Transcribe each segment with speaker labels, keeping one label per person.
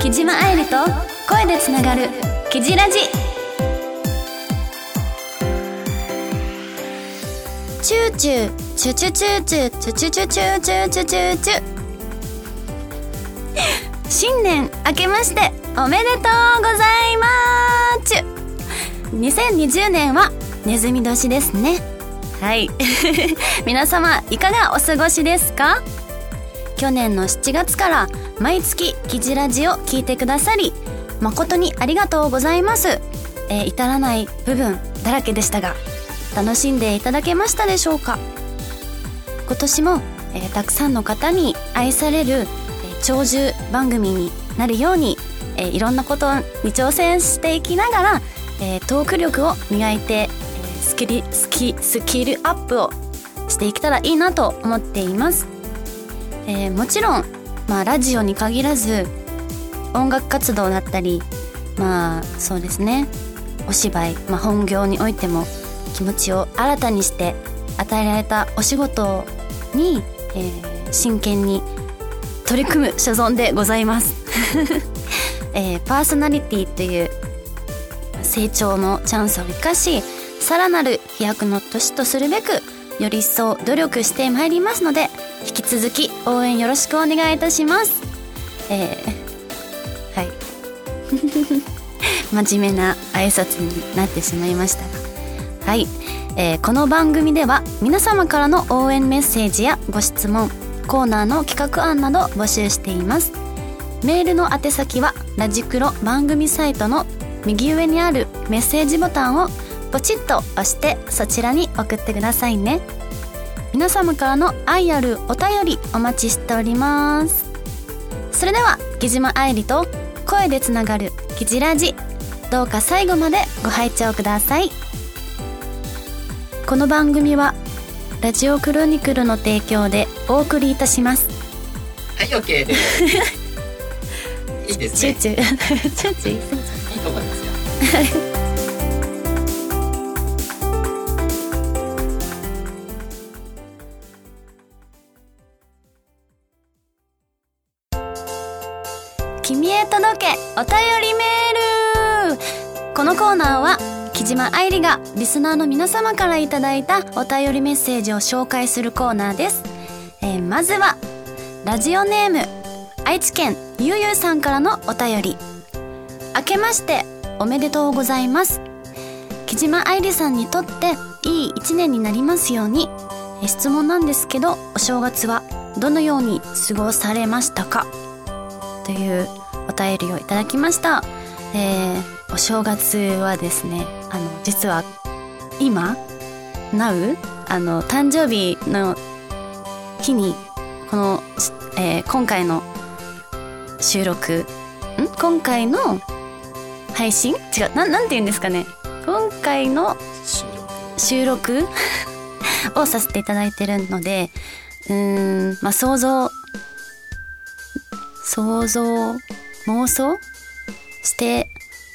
Speaker 1: 木島愛理と声でつながる「キジラジ」チューチューチュチュチュチュチュチュチュチュチュチュチュチュ新年明けましておめでとうございまーす2020年はネズミ年ですねはい。皆様いかがお過ごしですか？去年の7月から毎月キジラジを聞いてくださり誠にありがとうございます、えー至らない部分だらけでしたが楽しんでいただけましたでしょうか？今年も、えーたくさんの方に愛される、えー長寿番組になるように、えーいろんなことに挑戦していきながら、えトーク力を磨いて、キルスキスキルアップをしていけたらいいなと思っています、えーもちろん、まあ、ラジオに限らず音楽活動だったりまあそうですねお芝居、まあ、本業においても気持ちを新たにして与えられたお仕事に、えー真剣に取り組む所存でございます、えーパーソナリティという成長のチャンスを生かしさらなる飛躍の年とするべくより一層努力してまいりますので引き続き応援よろしくお願いいたします。えーはい。真面目な挨拶になってしまいましたが。はい、えーこの番組では皆様からの応援メッセージやご質問コーナーの企画案など募集しています。メールの宛先はラジクロ番組サイトの右上にあるメッセージボタンをポチッと押してそちらに送ってくださいね。皆様からの愛あるお便りお待ちしております。それでは木島愛理と声でつながるキジラジ。どうか最後までご拝聴ください。この番組はラジオクロニクルの提供でお送りいたします。
Speaker 2: はい、OK です。いいですね。
Speaker 1: チューチュー。チューチュー。
Speaker 2: いいと思いますよ。
Speaker 1: お便りメール。このコーナーは木島愛理がリスナーの皆様からいただいたお便りメッセージを紹介するコーナーです、えーまずはラジオネーム愛知県ゆうゆうさんからのお便り。明けましておめでとうございます。木島愛理さんにとっていい一年になりますように。え質問なんですけどお正月はどのように過ごされましたか？というお便りをいただきました。えー、お正月はですね、あの、実は今、Now? あの、誕生日の日に、この、えー今回の収録、ん？今回の配信？違う、な、なんて言うんですかね。今回の
Speaker 2: 収録。
Speaker 1: をさせていただいてるのでうーんまあ想像想像妄想して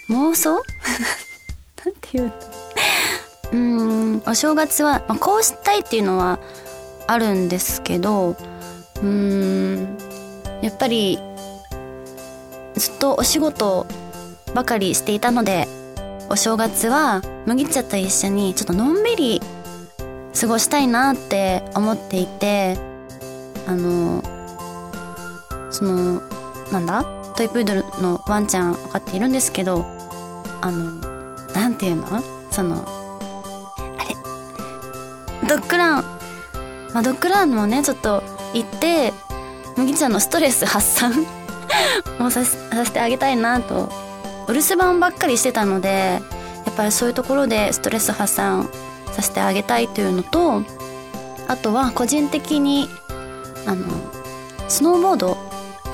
Speaker 1: 妄想？なんていうの？うーんお正月は、まあ、こうしたいっていうのはあるんですけどうーんやっぱりずっとお仕事ばかりしていたのでお正月は麦茶と一緒にちょっとのんびり過ごしたいなって思っていてあのそのなんだ？トイプードルのワンちゃん飼っているんですけどあのなんていうの？そのあれ。ドッグラン。まあドッグランもねちょっと行って麦ちゃんのストレス発散 もささせてあげたいなと。お留守番ばっかりしてたのでやっぱりそういうところでストレス発散させてあげたいというのとあとは個人的にあのスノーボード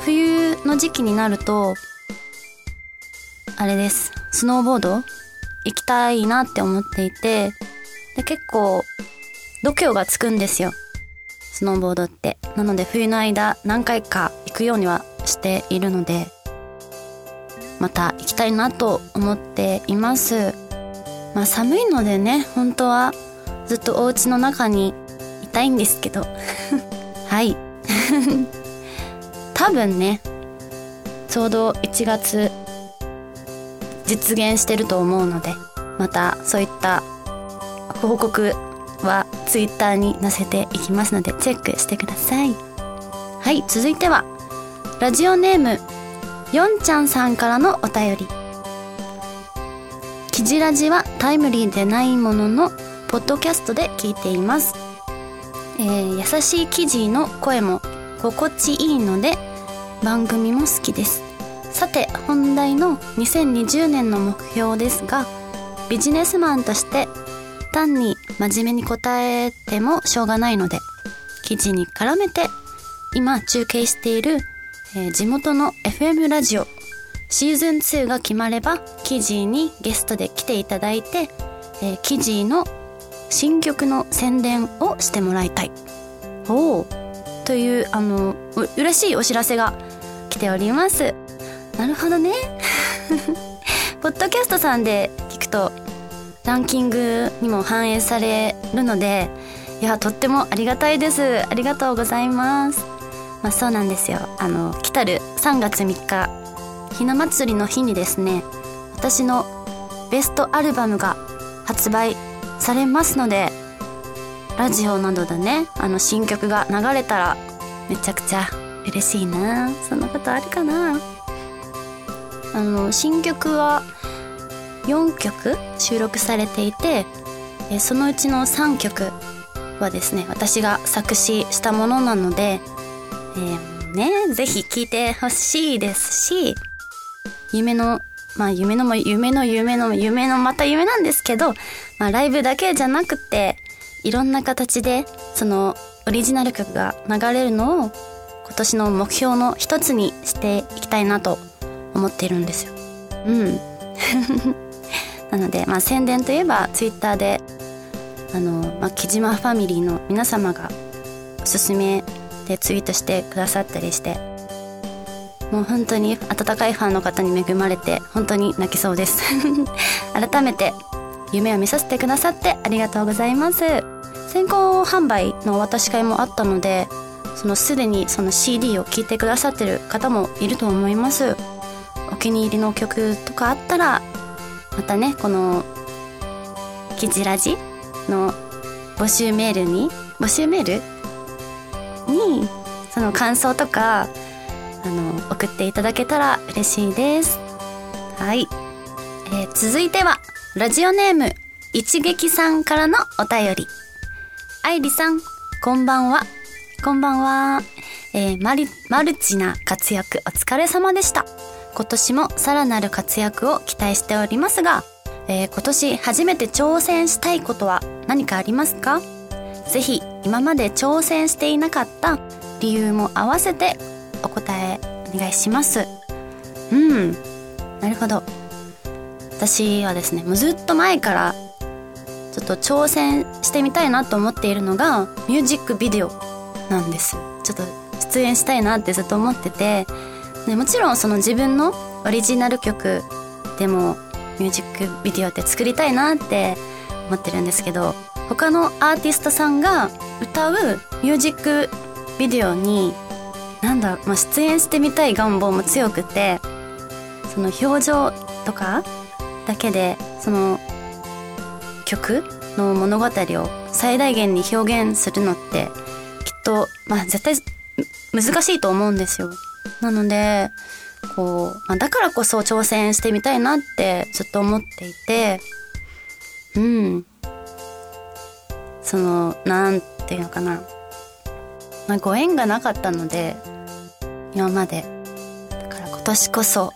Speaker 1: 冬の時期になるとあれです。スノーボード？行きたいなって思っていてで結構度胸がつくんですよ。スノーボードって。なので冬の間何回か行くようにはしているのでまた行きたいなと思っています。まあ寒いのでね本当はずっとお家の中にいたいんですけど。はい。多分ねちょうど1月実現してると思うのでまたそういった報告は Twitter に載せていきますのでチェックしてください。はい続いてはラジオネームよんちゃんさんからのお便り。キジラジはタイムリーでないもののポッドキャストで聞いています、えー優しいキジの声も心地いいので番組も好きです。さて本題の2020年の目標ですがビジネスマンとして単に真面目に答えてもしょうがないので記事に絡めて今中継している、えー地元の FM ラジオシーズン2が決まれば記事にゲストで来ていただいて、えー記事の新曲の宣伝をしてもらいたい。おーというあのう嬉しいお知らせが来ております。なるほどね。ポッドキャストさんで聞くとランキングにも反映されるのでいやとってもありがたいです。ありがとうございます。まあそうなんですよ。あの来たる3月3日ひな祭りの日にですね私のベストアルバムが発売されますのでラジオなどでねあの新曲が流れたらめちゃくちゃ嬉しいな。そんなことあるかな。あの新曲は4曲収録されていてそのうちの3曲はですね私が作詞したものなので、えーねぜひ聴いてほしいですし夢のまあ夢のも夢の夢の夢のまた夢なんですけど、まあ、ライブだけじゃなくていろんな形でそのオリジナル曲が流れるのを今年の目標の一つにしていきたいなと思っているんですよ。うん。なので、まあ、宣伝といえばツイッターであの、まあ、木島ファミリーの皆様がおすすめでツイートしてくださったりしてもう本当に温かいファンの方に恵まれて本当に泣きそうです 改めて夢を見させてくださってありがとうございます先行販売のお渡し会もあったのでそのすでにその CD を聴いてくださってる方もいると思います。お気に入りの曲とかあったらまたねこの「キジラジ」の募集メールに募集メールにその感想とかあの送っていただけたら嬉しいです。はい、えー続いてはラジオネーム一撃さんからのお便り。愛理さんこんばんは。こんばんは、えーマリマルチな活躍お疲れ様でした。今年もさらなる活躍を期待しておりますが、えー今年初めて挑戦したいことは何かありますか？ぜひ今まで挑戦していなかった理由も合わせてお答えお願いします。うん。なるほど。私はですねもうずっと前からちょっと挑戦してみたいなと思っているのがミュージックビデオ。なんです。ちょっと出演したいなってずっと思ってて、ね、もちろんその自分のオリジナル曲でもミュージックビデオって作りたいなって思ってるんですけど他のアーティストさんが歌うミュージックビデオになんだ、まあ、出演してみたい願望も強くてその表情とかだけでその曲の物語を最大限に表現するのってとまあ絶対難しいと思うんですよ。なのでこう、まあ、だからこそ挑戦してみたいなってずっと思っていてうん。そのなんていうのかな、まあ、ご縁がなかったので今まで。だから今年こそ。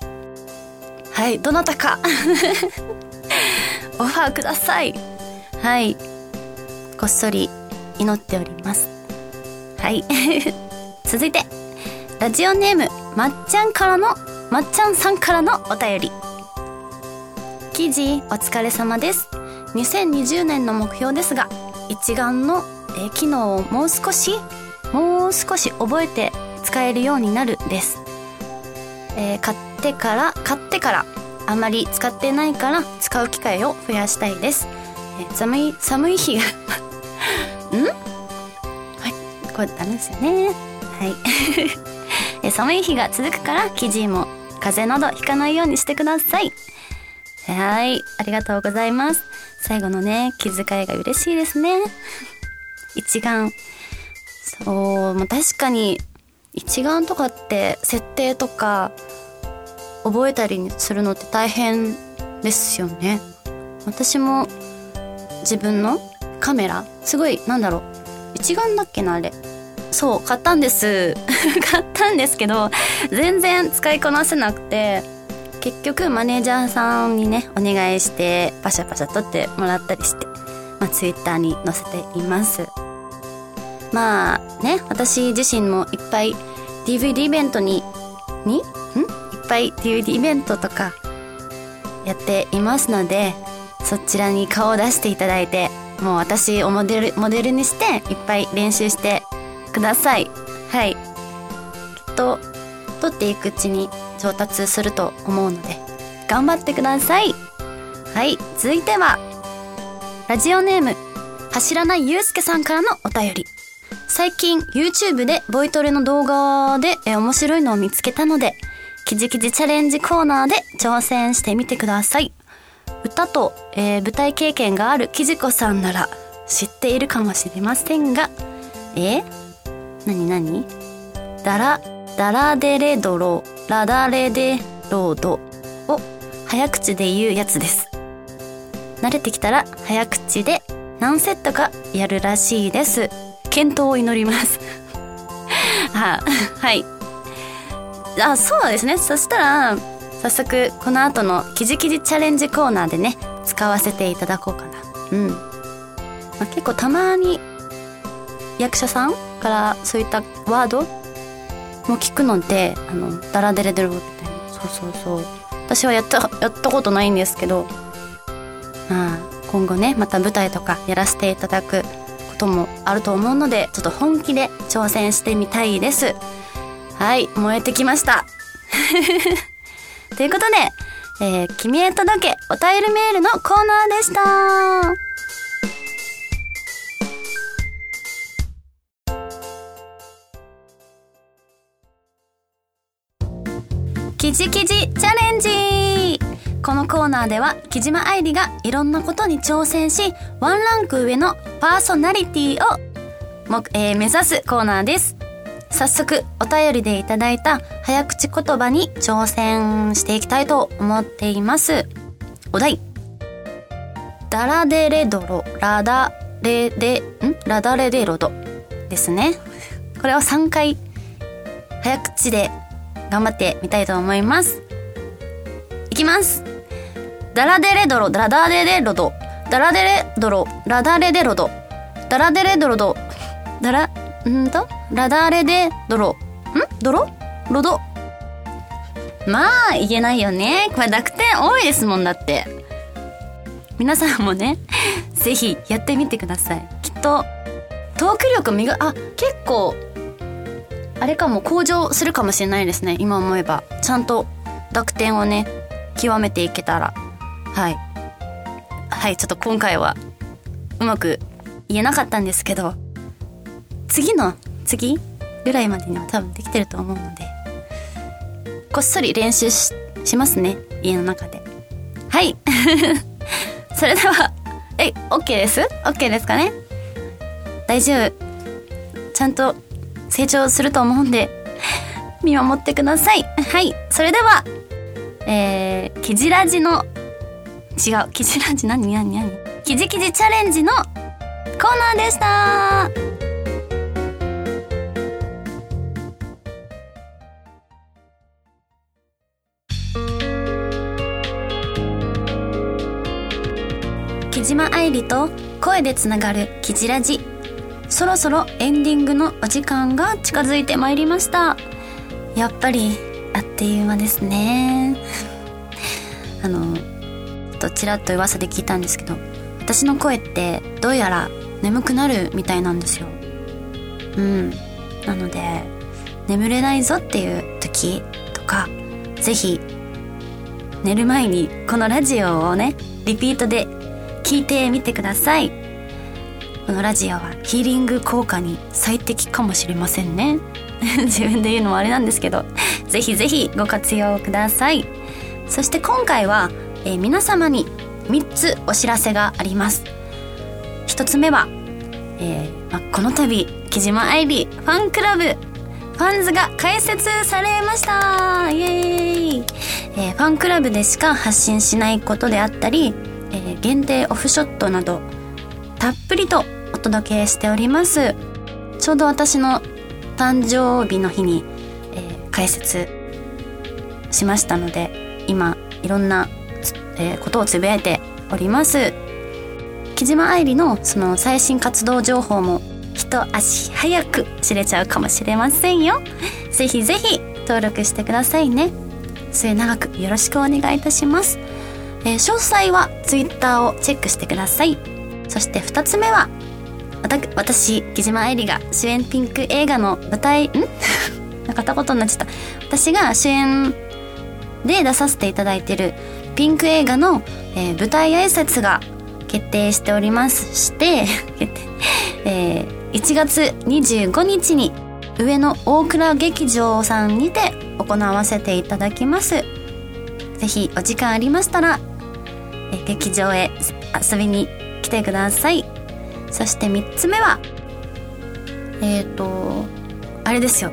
Speaker 1: はいどなたか。オファーください。はい。こっそり祈っております。はい。続いてラジオネームまっちゃんからのまっちゃんさんからのお便り。記事お疲れ様です。2020年の目標ですが一眼の、え機能をもう少しもう少し覚えて使えるようになるです、えー買ってから買ってからあまり使ってないから使う機会を増やしたいです、え寒い寒い日が ん？これダメですよね。はい。え寒い日が続くから生地も風邪などひかないようにしてください。はい。ありがとうございます。最後のね気遣いが嬉しいですね。一眼そうまあ確かに一眼とかって設定とか覚えたりするのって大変ですよね。私も自分のカメラすごいなんだろう一眼だっけなあれ。そう買ったんです。買ったんですけど全然使いこなせなくて結局マネージャーさんにねお願いしてパシャパシャ撮ってもらったりして、まあ、ツイッターに載せています。まあね私自身もいっぱい DVD イベントにに？ん？いっぱい DVD イベントとかやっていますのでそちらに顔を出していただいてもう私をモデルモデルにしていっぱい練習してください。はい。きっと撮っていくうちに上達すると思うので頑張ってください。はい。続いてはラジオネーム走らないゆうすけさんからのお便り。最近 YouTube でボイトレの動画で面白いのを見つけたのでキジキジチャレンジコーナーで挑戦してみてください。歌と、えー、舞台経験があるキジコさんなら知っているかもしれませんがえなになにダラダラデレドロラダレデロードを早口で言うやつです。慣れてきたら早口で何セットかやるらしいです。健闘を祈ります。あはい。あそうですね。そしたら早速この後のキジキジチャレンジコーナーでね使わせていただこうかな。うん、まあ、結構たまに役者さんからそういったワードも聞くのであのダラデレデロみたいなそうそうそう。私はやったやったことないんですけどまあ今後ねまた舞台とかやらせていただくこともあると思うのでちょっと本気で挑戦してみたいです。はい燃えてきました。ということで、えー、君へ届けお便りメールのコーナーでした。キジキジチャレンジ。このコーナーでは木島愛理がいろんなことに挑戦しワンランク上のパーソナリティをも、えー、目指すコーナーです。早速お便りでいただいた早口言葉に挑戦していきたいと思っています。お題。ダラデレドロ。ラダレデん？ラダレデロド。ですね。これを3回早口で頑張ってみたいと思います。いきます。ダラデレドロ。ダラデレロド。ダラデレドロ。ラダレデロド。ダラデレドロド。ダラんとラダーレデドロん？ドロロド？まあ言えないよね。これ濁点多いですもんだって。皆さんもね ぜひやってみてください。きっとトーク力磨あ結構あれかも向上するかもしれないですね。今思えば。ちゃんと濁点をね極めていけたら。はい。はいちょっと今回はうまく言えなかったんですけど。次の次ぐらいまでには多分できてると思うのでこっそり練習しますね家の中で。はい。それではえ OK です ?OK ですかね？大丈夫。ちゃんと成長すると思うんで見守ってください。はい。それではえー、キジラジの違う。キジラジ何？何？何？キジキジチャレンジのコーナーでした。島愛理と声でつながるキジラジ。そろそろエンディングのお時間が近づいてまいりました。やっぱりあっという間ですね。あのとちらっと噂で聞いたんですけど私の声ってどうやら眠くなるみたいなんですよ。うん。なので眠れないぞっていう時とか是非寝る前にこのラジオをねリピートで聞いてみてください。このラジオはヒーリング効果に最適かもしれませんね。自分で言うのもあれなんですけど。ぜひぜひご活用ください。そして今回は、えー、皆様に3つお知らせがあります。1つ目は、えーま、この度木島愛理ファンクラブ。ファンズが開設されました。イエーイ、えー、ファンクラブでしか発信しないことであったり、えー、限定オフショットなどたっぷりとお届けしております。ちょうど私の誕生日の日に、えー、開設しましたので今いろんな、えー、ことをつぶやいております。木島愛理のその最新活動情報も一足早く知れちゃうかもしれませんよ。ぜひぜひ登録してくださいね。末永くよろしくお願いいたします、えー、詳細は Twitter をチェックしてください。そして2つ目は私木島愛理が主演ピンク映画の舞台ん？なんか片言になっちゃった。私が主演で出させていただいてるピンク映画の、えー、舞台挨拶が決定しております。して えー、1月25日に上野大倉劇場さんにて行わせていただきます。ぜひお時間ありましたら、劇場へ遊びに来てください。そして3つ目はえっ、ー、とあれですよ。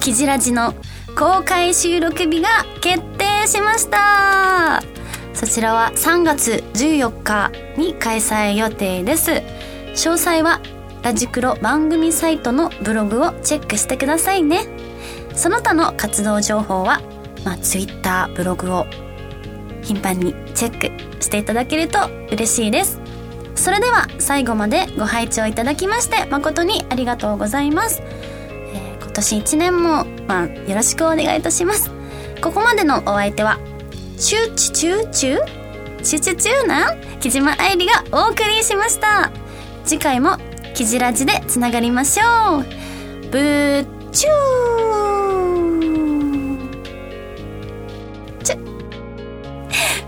Speaker 1: キジラジの公開収録日が決定しました。そちらは3月14日に開催予定です。詳細はラジクロ番組サイトのブログをチェックしてくださいね。その他の活動情報は、まあ、Twitter ブログを頻繁にチェックしていただけると嬉しいです。それでは最後までご拝聴いただきまして誠にありがとうございます、えー、今年1年も、まあ、よろしくお願いいたします。ここまでのお相手はチューチュチューチュー？チュチュチューな？木島愛理がお送りしました。次回もキジラジでつながりましょう。ブーチュー